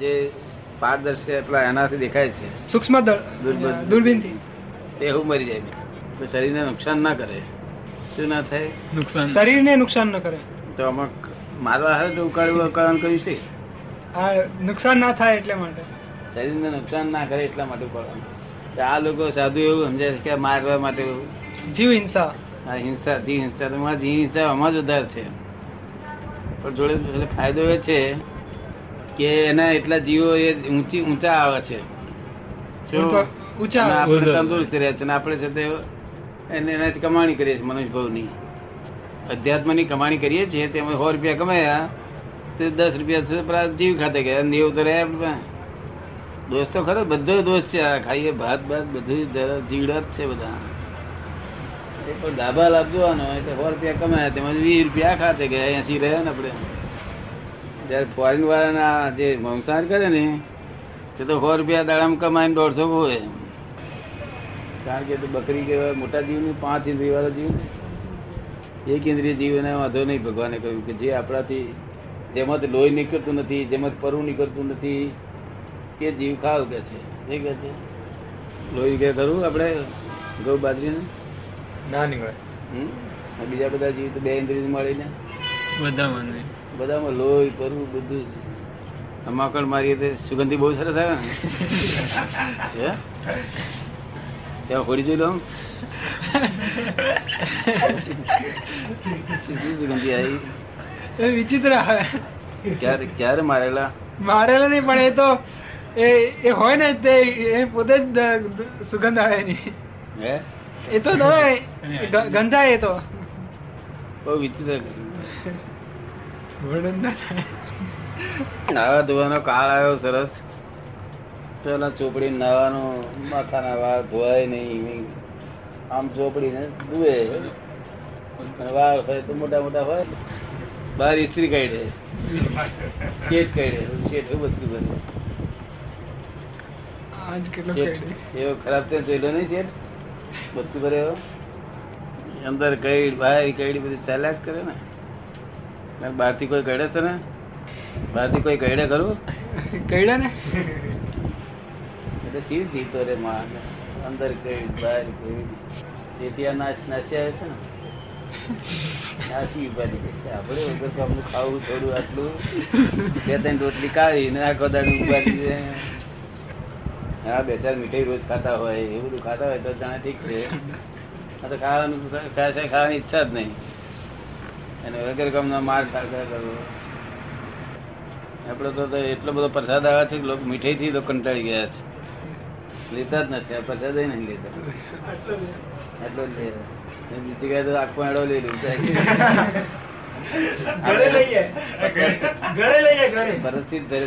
જે પારદર્શક એટલા એનાથી દેખાય છે. સૂક્ષ્મ દૂરબીન. દૂરબીનથી. તે એવું મરી જાય તો શરીરને નુકસાન ના કરે. શું ના થાય? નુકસાન. શરીરને નુકસાન ન કરે. તો આમાં મારવા હારે તો ઉકાળવું ઉકાળવાનું કહ્યું છે? નુકસાન ના થાય એટલે માટે. શરીરને નુકસાન ના કરે એટલા માટે ઉકાળવાનું. આ લોકો સાધુ એવું સમજે છે કે મારવા માટે જીવ હિંસા. આ હિંસા જીવ હિંસા. તો માં હિંસા આમાં જ ઉધાર છે. પણ જોડે ફાયદો એ છે કે એના એટલા જીવો એ ઊંચી ઊંચા આવે છે. આપણે તંદુરસ્ત રહે છે આપણે છે તે એને એનાથી કમાણી કરીએ છીએ મનુષ્ય ભાવની અધ્યાત્મની કમાણી કરીએ છીએ તેમાં સો રૂપિયા કમાયા. તે દસ રૂપિયા જીવ ખાતે ગયા. નેવું તો રહ્યા દોષ તો ખરો બધો દોષ છે. આ ખાઈએ ભાત ભાત બધું જીવડત જીવડા જ છે બધા. એ પણ ડાબા લાભ જોવાનો એટલે સો રૂપિયા કમાયા. તેમાં વીસ રૂપિયા ખાતે ગયા. એસી રહ્યા ને આપણે. જયારે ફોરેન વાળાના જે મંસાહાર કરે ને તે તો સો રૂપિયા દાડામાં કમાઈને દોઢસો હોય કારણ કે તે બકરી કે મોટા જીવનું પાંચ ઇન્દ્રિય વાળા જીવ એક ઇન્દ્રિય જીવને વાંધો નહીં ભગવાને કહ્યું કે જે આપણાથી જેમાંથી લોહી નીકળતું નથી જેમાંથી પરવું નીકળતું નથી એ જીવ ખાવ કે છે. એ કે છે? લોહી કે ખરું આપણે? ઘઉં બાજરીને? ના નીકળે. બીજા બધા જીવ તો બે ઇન્દ્રિય મળીને બધા નહીં. બધામાં લોહી પરવું બધું માકડ મારીએ તો સુગંધી બહુ સરસ આવે ને. ત્યાં હોડી જોઈ લો સુગંધી આવી? એ વિચિત્ર આવે. ક્યારે ક્યારે મારેલા? મારેલા નહીં પણ એ તો એ એ હોય ને તે એ પોતે જ સુગંધ આવે એની. હે? એ તો ગંધાય એ તો. બહુ વિચિત્ર. વર્ણન ના થાય નાવા ધોવાનો કાળ આવ્યો સરસ. પેલા ચોપડી નાવાનું માથાના વાળ ધોવાય નહીં. આમ ચોપડી ને ધુએ વાળ હોય તો મોટા મોટા હોય. બહાર ઇસ્ત્રી કાઢે. શેઠ કાઢે. શેઠ એવું બધું બધું આજ કેટલો એવો ખરાબ તે જોયેલો નહીં શેઠ. વસ્તુ ભરે એવો. અંદર કઈ બહાર કઈ બધી ચાલ્યા જ કરે ને. બહારથી કોઈ કહેડે તને ને? બહારથી કોઈ કડે ખરું? કઈડા ને? એટલે શિવ જીતો રે માં અંદર કઈ બહાર કઈ તેથી આ નાશ નાસી આવે છે ને છે આપણે વગર ખાવું થોડું આટલું. બે ત્રણ રોટલી કાઢી ને આખો દાડો ઉપાડી દે હા બે ચાર મીઠાઈ રોજ ખાતા હોય એવું બધું ખાતા હોય તો જાણે ઠીક છે. આ તો ખાવાનું ખાવાની ઈચ્છા જ નહીં. અને વગર કામનો માર ખાતા કરવો. આપડે તો એટલો બધો પ્રસાદ આવે છે કે લોકો મીઠાઈ થી તો કંટાળી ગયા છે. લેતા જ નથી આ પ્રસાદ નહીં લેતા. એટલો જ લે બીજી જગ્યાએ તો આખો એડો લઈ લઉં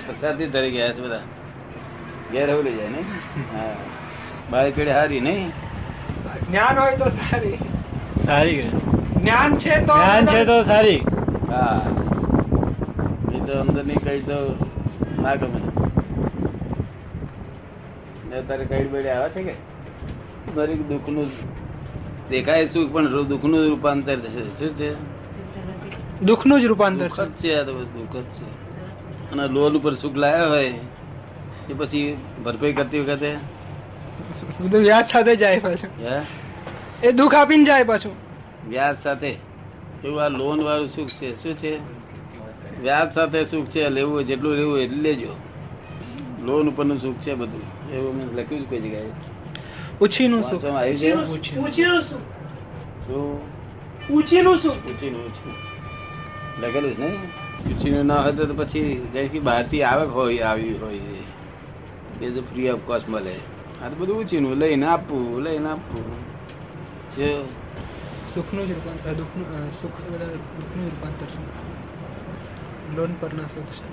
પ્રસાદથી ધરી ગયા છે બધા. ઘેર એવું લઈ જાય ને હા. બાળી પેઢી હારી નહીં? જ્ઞાન હોય તો સારી. સારી કે જ્ઞાન છે તો જ્ઞાન છે તો સારી. હા. એ તો અંદરની કઈ તો ના ગમે. ને તારે કઈ બેડી આવે છે કે? દરેક દુઃખનું દેખાય સુખ પણ દુઃખનું રૂપાંતર છે. શું છે? દુઃખનું જ રૂપાંતર દુઃખ છે. આ તો દુઃખ જ છે. અને લોલ ઉપર સુખ લાયા હોય એ પછી ભરપાઈ કરતી વખતે? બધું વ્યાજ સાથે જાય પાછું. હે? એ દુઃખ આપીને જાય પાછું. વ્યાજ સાથે એવું આ લોન વાળું સુખ છે? શું છે? વ્યાજ સાથે સુખ છે? લેવું હોય જેટલું લેવું હોય એટલું લેજો. લોન ઉપરનું સુખ છે બધું. એવું મેં લખ્યું છે કોઈ જગ્યાએ? ઉછીનું સુખ. આવ્યું છે? ઉછીનું સુખ. શું? ઉછીનું સુખ. ઉછીનું લખેલું છે ને? ઉછીનું ના હોય તો પછી કઈ બહારથી આવક હોય આવી હોય. એ તો ફ્રી ઓફ કોસ્ટ મળે. આ તો બધું ઉછીનું લઈને આપવું લઈને આપવું છે સુખનું જ રૂપાંતર દુઃખનું સુખ દુઃખનું રૂપાંતર છે. લોન પરના સુખ છે.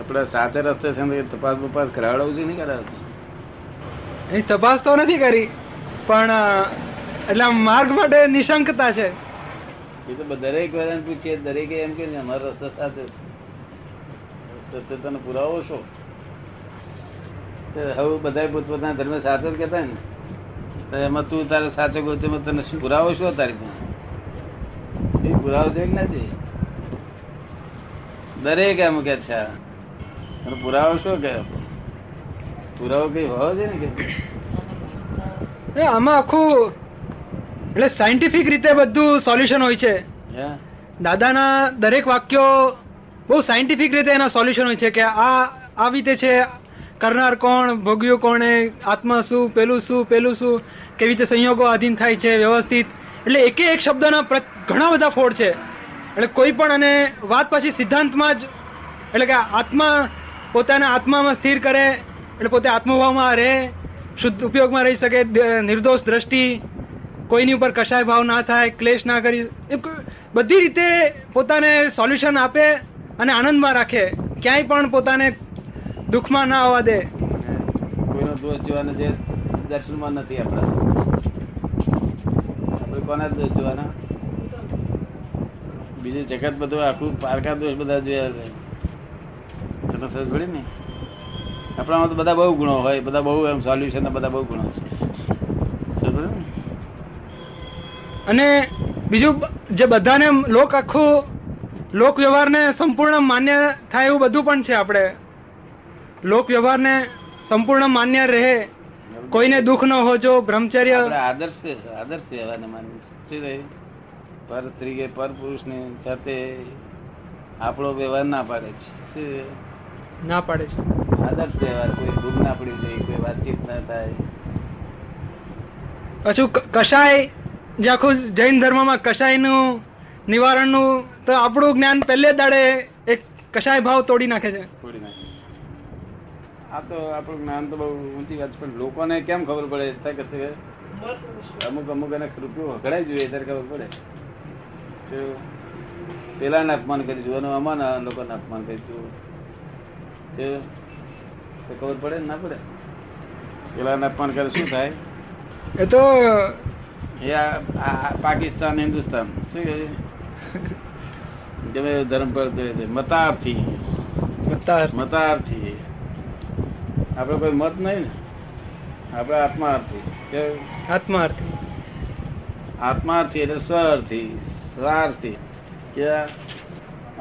આપડે સાચા રસ્તે છે તપાસ બપાસ કરાવડાવું છે નહીં કરાવતી એ તપાસ તો નથી કરી પણ એટલે માર્ગ માટે નિશંકતા છે. એ તો દરેક વાળાને પૂછીએ દરેકે એમ કે અમારો રસ્તો સાથે છે. સત્યતાનો પુરાવો છો તો હવે બધા પોતપોતાના ધર્મ સાચો કહેતા ને. એમાં તું તારે સાચો કહું તેમાં તને શું પુરાવો શું તારી એ પુરાવો છે કે નથી દરેક એમ કે છે પુરાવો શું કે પુરાવો કઈ હોવો છે ને કે? એ આમાં આખું એટલે સાયન્ટિફિક રીતે બધું સોલ્યુશન હોય છે? દાદાના દરેક વાક્યો બહુ સાયન્ટિફિક રીતે એના સોલ્યુશન હોય છે કે આ આવી રીતે છે કરનાર કોણ, ભોગ્યું કોણે આત્મા શું, પેલું શું પેલું શું, કેવી રીતે સંયોગો આધીન થાય છે, વ્યવસ્થિત. એટલે એકે એક શબ્દના ઘણા બધા ફોડ છે. એટલે કોઈ પણ અને વાત પછી સિદ્ધાંતમાં જ, એટલે કે આત્મા પોતાના આત્મામાં સ્થિર કરે, એટલે પોતે આત્મભાવમાં રહે, શુદ્ધ ઉપયોગમાં રહી શકે નિર્દોષ દ્રષ્ટિ, કોઈની ઉપર કશાય ભાવ ના થાય, ક્લેશ ના કરી બધી રીતે પોતાને સોલ્યુશન આપે અને આનંદમાં રાખે. ક્યાંય પણ પોતાને દુઃખમાં ના આવવા દે. કોઈનો દોષ જોવાનો જે દર્શનમાં નથી આપણા. આપણે કોના દોષ જોવાના? બીજું જગત બધું આખું પારકા દોષ બધા જોયા છે. એનો સરસ પડી ને આપણામાં તો બધા બહુ ગુણો હોય બધા બહુ એમ સોલ્યુશન બધા બહુ ગુણો છે? અને બીજું જે બધાને લોક આખું લોક વ્યવહારને સંપૂર્ણ માન્ય થાય એવું બધું પણ છે આપણે. લોક વ્યવહારને સંપૂર્ણ માન્ય રહે કોઈને દુઃખ ન હોજો બ્રહ્મચર્ય આદર્શ આદર્શ વ્યવહારને માનવું. શું? પર સ્ત્રી કે પર પુરુષની સાથે આપણો વ્યવહાર ના પાડે છે. ના પાડે છે. આદર્શ વ્યવહાર કોઈ દુઃખ ના પડી જાય કોઈ વાતચીત ના થાય. પાછું કશાય જે આખું જૈન ધર્મમાં કશાયનું નિવારણનું તો આપણું જ્ઞાન પહેલે દાડે એક કશાય ભાવ તોડી નાખે છે. તોડી નાખે. આ તો આપણું જ્ઞાન તો બહુ ઊંચી વાત પણ લોકોને કેમ ખબર પડે? કે અમુક અમુક એને રૂપિયો વગડાઈ જોઈએ ત્યારે ખબર પડે. પેલાને અપમાન કરી અને અમાના લોકોને અપમાન કરી જુઓ તો ખબર પડે ના પડે? પેલાને અપમાન કરે શું થાય? એ તો એ પાકિસ્તાન હિન્દુસ્તાન શું કહે? ગમે ધર્મ પર મતાર્થી. મતાર્થી. આપડે કોઈ મત નહીં ને. આપડે આત્માર્થી. કે આત્માર્થી. આત્માર્થી એટલે સ્વાર્થી. સ્વાર્થી. કે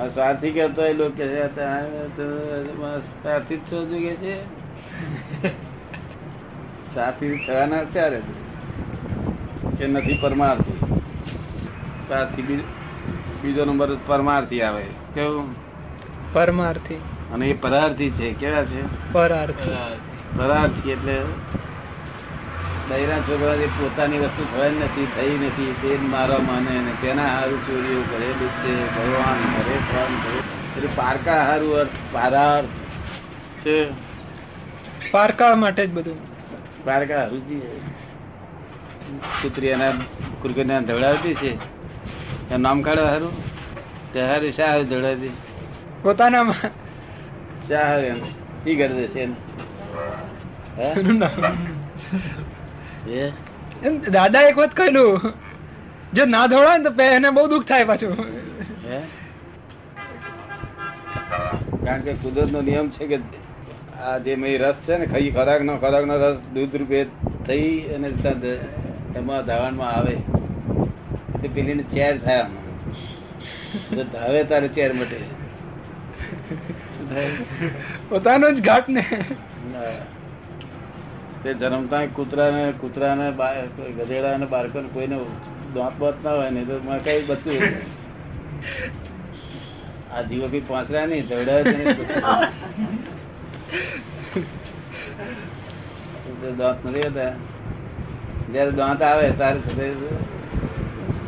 સ્વાર્થી કહેતો એ લોકો કે છે, "આ સ્વાર્થી જ છો કે છે. સ્વાર્થી થવાના ત્યારે કે નથી પરમાર્થી. સ્વાર્થી બીજો નંબર પરમાર્થી આવે. કેવું? પરમાર્થી. અને એ પરાર્થી છે. કેવા છે? પરાર્થી. પરાર્થી એટલે દૈરા છોકરા જે પોતાની વસ્તુ થવાની નથી થઈ નથી તે જ મારવા માને અને તેના હારું ચોરીઓ કરે છે ભગવાન કરે ફળ કરે. એટલે પારકા હારું અર્થ પારાર્થ છે. પારકા માટે જ બધું. પારકા હારું જી કૂતરી એના કુરકુરિયા ધવડાવતી છે. એનું નામ કાઢવા હારું. તે હારું શા હારું ધવડાવતી? પોતાના કરી દેશે દાદા એક વખત કહેલું જો ના ધોળાય ને તો એને બહુ દુઃખ થાય પાછું. કારણ કે કુદરત નો નિયમ છે કે આ જે મેં રસ છે ને ખાઈ ખોરાક નો ખોરાક નો રસ દૂધ રૂપે થઈ અને એમાં ધાવણ ધાવણમાં આવે. એટલે પેલી ચેર થાય ધાવે તારે ચેર મટે? પોતાનો જ ઘાટ ને. તે જન્મતા કૂતરાને કૂતરાને ગધેડા અને બાળકોને કોઈને દાંત બાંત ના હોય ને તો કઈ બચતું આ જીવો કઈ પાંચરા નહીં. તો દાંત નથી હોતા. જયારે દાંત આવે, ત્યારે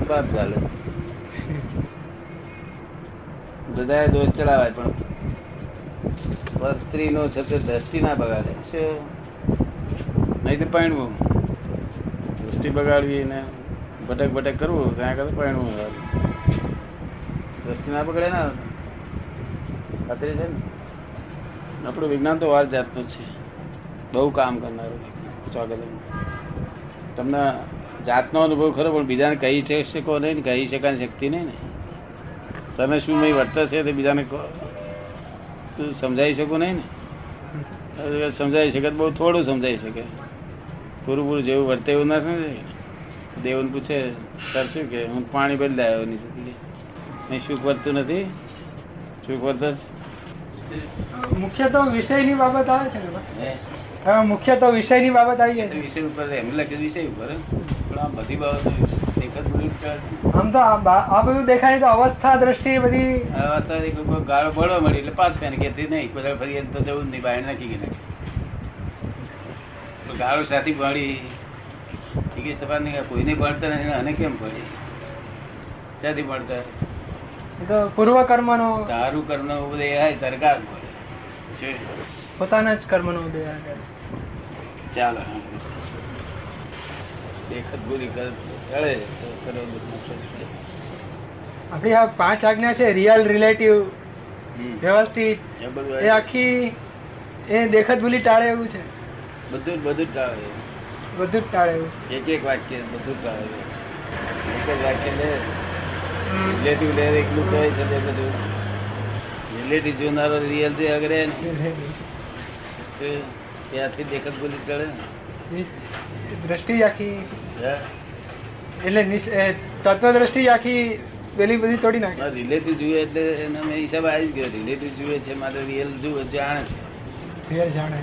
બાપ ચાલે. બધાએ દોષ ચડાવાય પણ. પર સ્ત્રીનો છે તે દ્રષ્ટિ ના બગાડે છે. નહીં તો પાણવું દૃષ્ટિ બગાડવી ને ભટક ભટક કરવું ત્યાં કરતા પાણવું. દ્રષ્ટિ ના બગડે ને ખાતરી છે ને? આપણું વિજ્ઞાન તો વાર જાતનું છે. બહુ કામ કરનારું સ્વાગત તમને જાતનો અનુભવ ખરો પણ બીજાને કહી શકો નહીં ને કહી શકાય શક્તિ નહીં ને. તમે શું મેં વર્તે છે તે બીજાને કહો. તું સમજાવી શકું નહીં ને? સમજાવી શકે બહુ થોડું સમજાવી શકે. પૂરું પૂરું જેવું વર્તે એવું ના? સમજાય દેવન પૂછે કરશું કે? હું પાણી બદલાયો નીચેથી અહીં સુખ વર્તું નથી? સુખ વર્ત જ મુખ્ય તો વિષયની બાબત આવે છે ને હે? મુખ્ય તો વિષયની બાબત આવી જાય છે. વિષય ઉપર એમ લખે વિષય ઉપર પણ આ બધી બાબતો. આમ તો આ બધું દેખાય તો અવસ્થા દ્રષ્ટિ બધી અવસ્થા કોઈ કોઈ ગાળો ભળવા મળી એટલે પાંચ પેન કેતી નહીં. બધા ફરી તો જવું નહીં બહાર નાખી ગઈ ગાળો સાથી ભણી ઠીક છે નહીં કોઈને ભણતા નથી અને કેમ ભણી ક્યાંથી ભણતા પૂર્વ તારું કર્મ નો તારે ગાળ ભળે છે. પોતાના જ કર્મનો ઉદય ચાલો તો સર્વ આપણી આ પાંચ આજ્ઞા છે રિયલ રિલેટિવ વ્યવસ્થિત. એ. આખી એ દેખત ભૂલી ટાળે એવું છે. બધું બધું ટાળે. બધું જ ટાળે એવું એક એક વાક્ય બધું ટાળે એક જ વાક્ય લે. રિલેટિવ લે એકલું કહે છે તે બધું. રિલેટિવ જોનારો રિયલ જે અગરે. ત્યાંથી દેખત ભૂલી. એ દ્રષ્ટિ આખી એટલે તત્વ દ્રષ્ટિ આખી પેલી બધી તોડી નાખે. આ રિલેટિવ જુએ એટલે એના મેં હિસાબ આવી ગયો. રિલેટિવ જુએ છે મારે રિયલ જુએ જાણે છે. રિયલ જાણે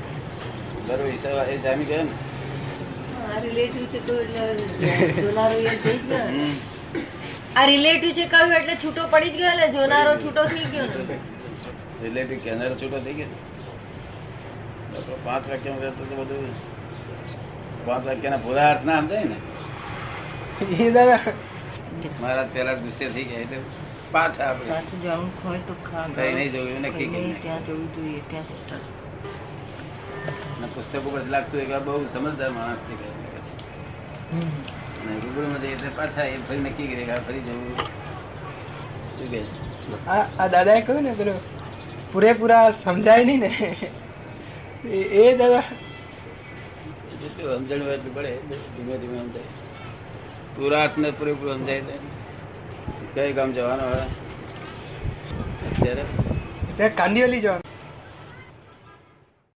બરોબર હિસાબ એ જામી ગયો ને. રિલેટિવ છે તો એટલે જોનારો એ થઈ ગયો આ રિલેટિવ છે કહ્યું એટલે છૂટો પડી જ ગયો ને જોનારો છૂટો થઈ ગયો ને. રિલેટિવ કેનારો છૂટો થઈ ગયો પાંચ વાક્યમાં રહેતો તો બધું પાંચ વાક્યના પૂરા અર્થ ના સમજાય ને. એ મારા પેલા ગુસ્સે થઈ ગયા એટલે પાછા આપણે સાચું હોય તો કઈ નહીં જોયું નક્કી. ત્યાં જવું જોઈએ ત્યાં. પુસ્તકો પર લાગતું હોય બહુ સમજદાર માણસ થઈ ગયા રૂબરૂમાં જઈએ એટલે પાછા એ ફરી નક્કી કરે કે ફરી જવું. શું કે આ દાદા દાદાએ કહ્યું ને પેલો પૂરેપૂરા સમજાય નહીં ને. એ- એ દાદા જેટલું સમજણ એટલું પડે. ધીમે ધીમે સમજાય. પૂરા અર્થને પૂરેપૂરું સમજાય કઈ ગામ જવાનું હોય? અત્યારે? ત્યાં કાંદિવલી જવાનું.